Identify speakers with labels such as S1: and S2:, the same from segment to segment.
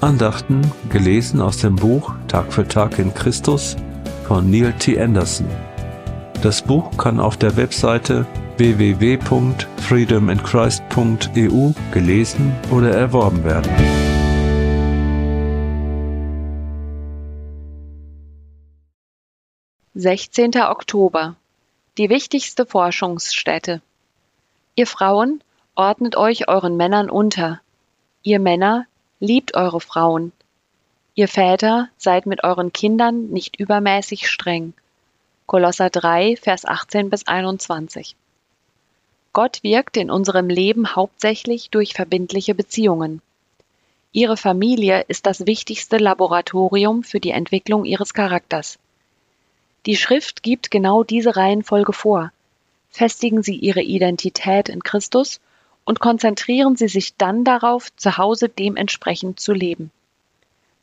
S1: Andachten gelesen aus dem Buch Tag für Tag in Christus von Neil T. Anderson. Das Buch kann auf der Webseite www.freedominchrist.eu gelesen oder erworben werden.
S2: Sechzehnter Oktober Die wichtigste Forschungsstätte Ihr Frauen ordnet euch euren Männern unter. Ihr Männer liebt eure Frauen. Ihr Väter seid mit euren Kindern nicht übermäßig streng. Kolosser 3, Vers 18 bis 21. Gott wirkt in unserem Leben hauptsächlich durch verbindliche Beziehungen. Ihre Familie ist das wichtigste Laboratorium für die Entwicklung ihres Charakters. Die Schrift gibt genau diese Reihenfolge vor. Festigen Sie Ihre Identität in Christus und konzentrieren Sie sich dann darauf, zu Hause dementsprechend zu leben.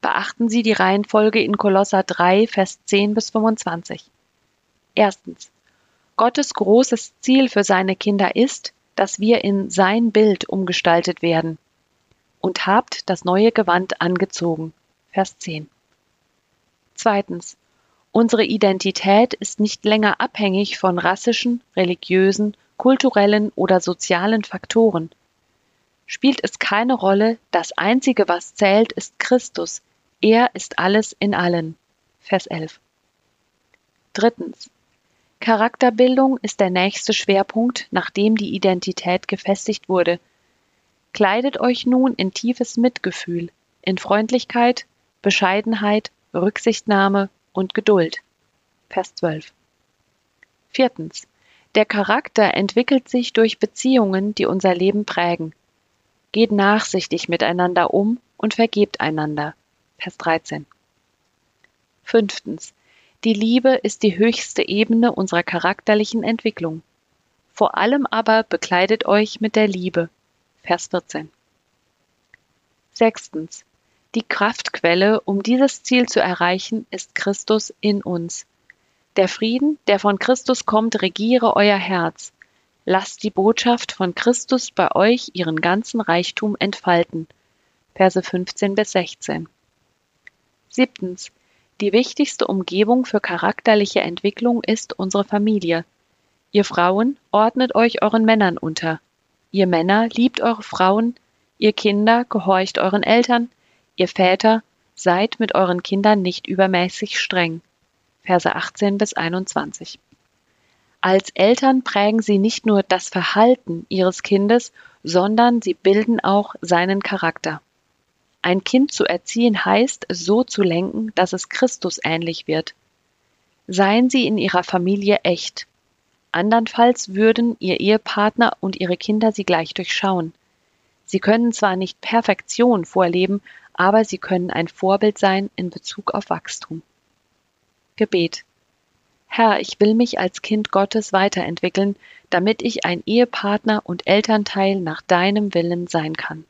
S2: Beachten Sie die Reihenfolge in Kolosser 3, Vers 10 bis 25. Erstens. Gottes großes Ziel für seine Kinder ist, dass wir in sein Bild umgestaltet werden. Und habt das neue Gewand angezogen. Vers 10. Zweitens. Unsere Identität ist nicht länger abhängig von rassischen, religiösen, kulturellen oder sozialen Faktoren. Spielt es keine Rolle, das Einzige, was zählt, ist Christus. Er ist alles in allen. Vers 11. Drittens. Charakterbildung ist der nächste Schwerpunkt, nachdem die Identität gefestigt wurde. Kleidet euch nun in tiefes Mitgefühl, in Freundlichkeit, Bescheidenheit, Rücksichtnahme und Geduld. Vers 12. Viertens. Der Charakter entwickelt sich durch Beziehungen, die unser Leben prägen. Geht nachsichtig miteinander um und vergebt einander. Vers 13. Fünftens. Die Liebe ist die höchste Ebene unserer charakterlichen Entwicklung. Vor allem aber bekleidet euch mit der Liebe. Vers 14. Sechstens. Die Kraftquelle, um dieses Ziel zu erreichen, ist Christus in uns. Der Frieden, der von Christus kommt, regiere euer Herz. Lasst die Botschaft von Christus bei euch ihren ganzen Reichtum entfalten. Verse 15 bis 16. Siebtens. Die wichtigste Umgebung für charakterliche Entwicklung ist unsere Familie. Ihr Frauen ordnet euch euren Männern unter. Ihr Männer liebt eure Frauen, ihr Kinder gehorcht euren Eltern, Ihr Väter, seid mit euren Kindern nicht übermäßig streng. Verse 18 bis 21. Als Eltern prägen sie nicht nur das Verhalten ihres Kindes, sondern sie bilden auch seinen Charakter. Ein Kind zu erziehen heißt, so zu lenken, dass es Christus ähnlich wird. Seien Sie in Ihrer Familie echt. Andernfalls würden Ihr Ehepartner und Ihre Kinder Sie gleich durchschauen. Sie können zwar nicht Perfektion vorleben, aber sie können ein Vorbild sein in Bezug auf Wachstum. Gebet. Herr, ich will mich als Kind Gottes weiterentwickeln, damit ich ein Ehepartner und Elternteil nach deinem Willen sein kann.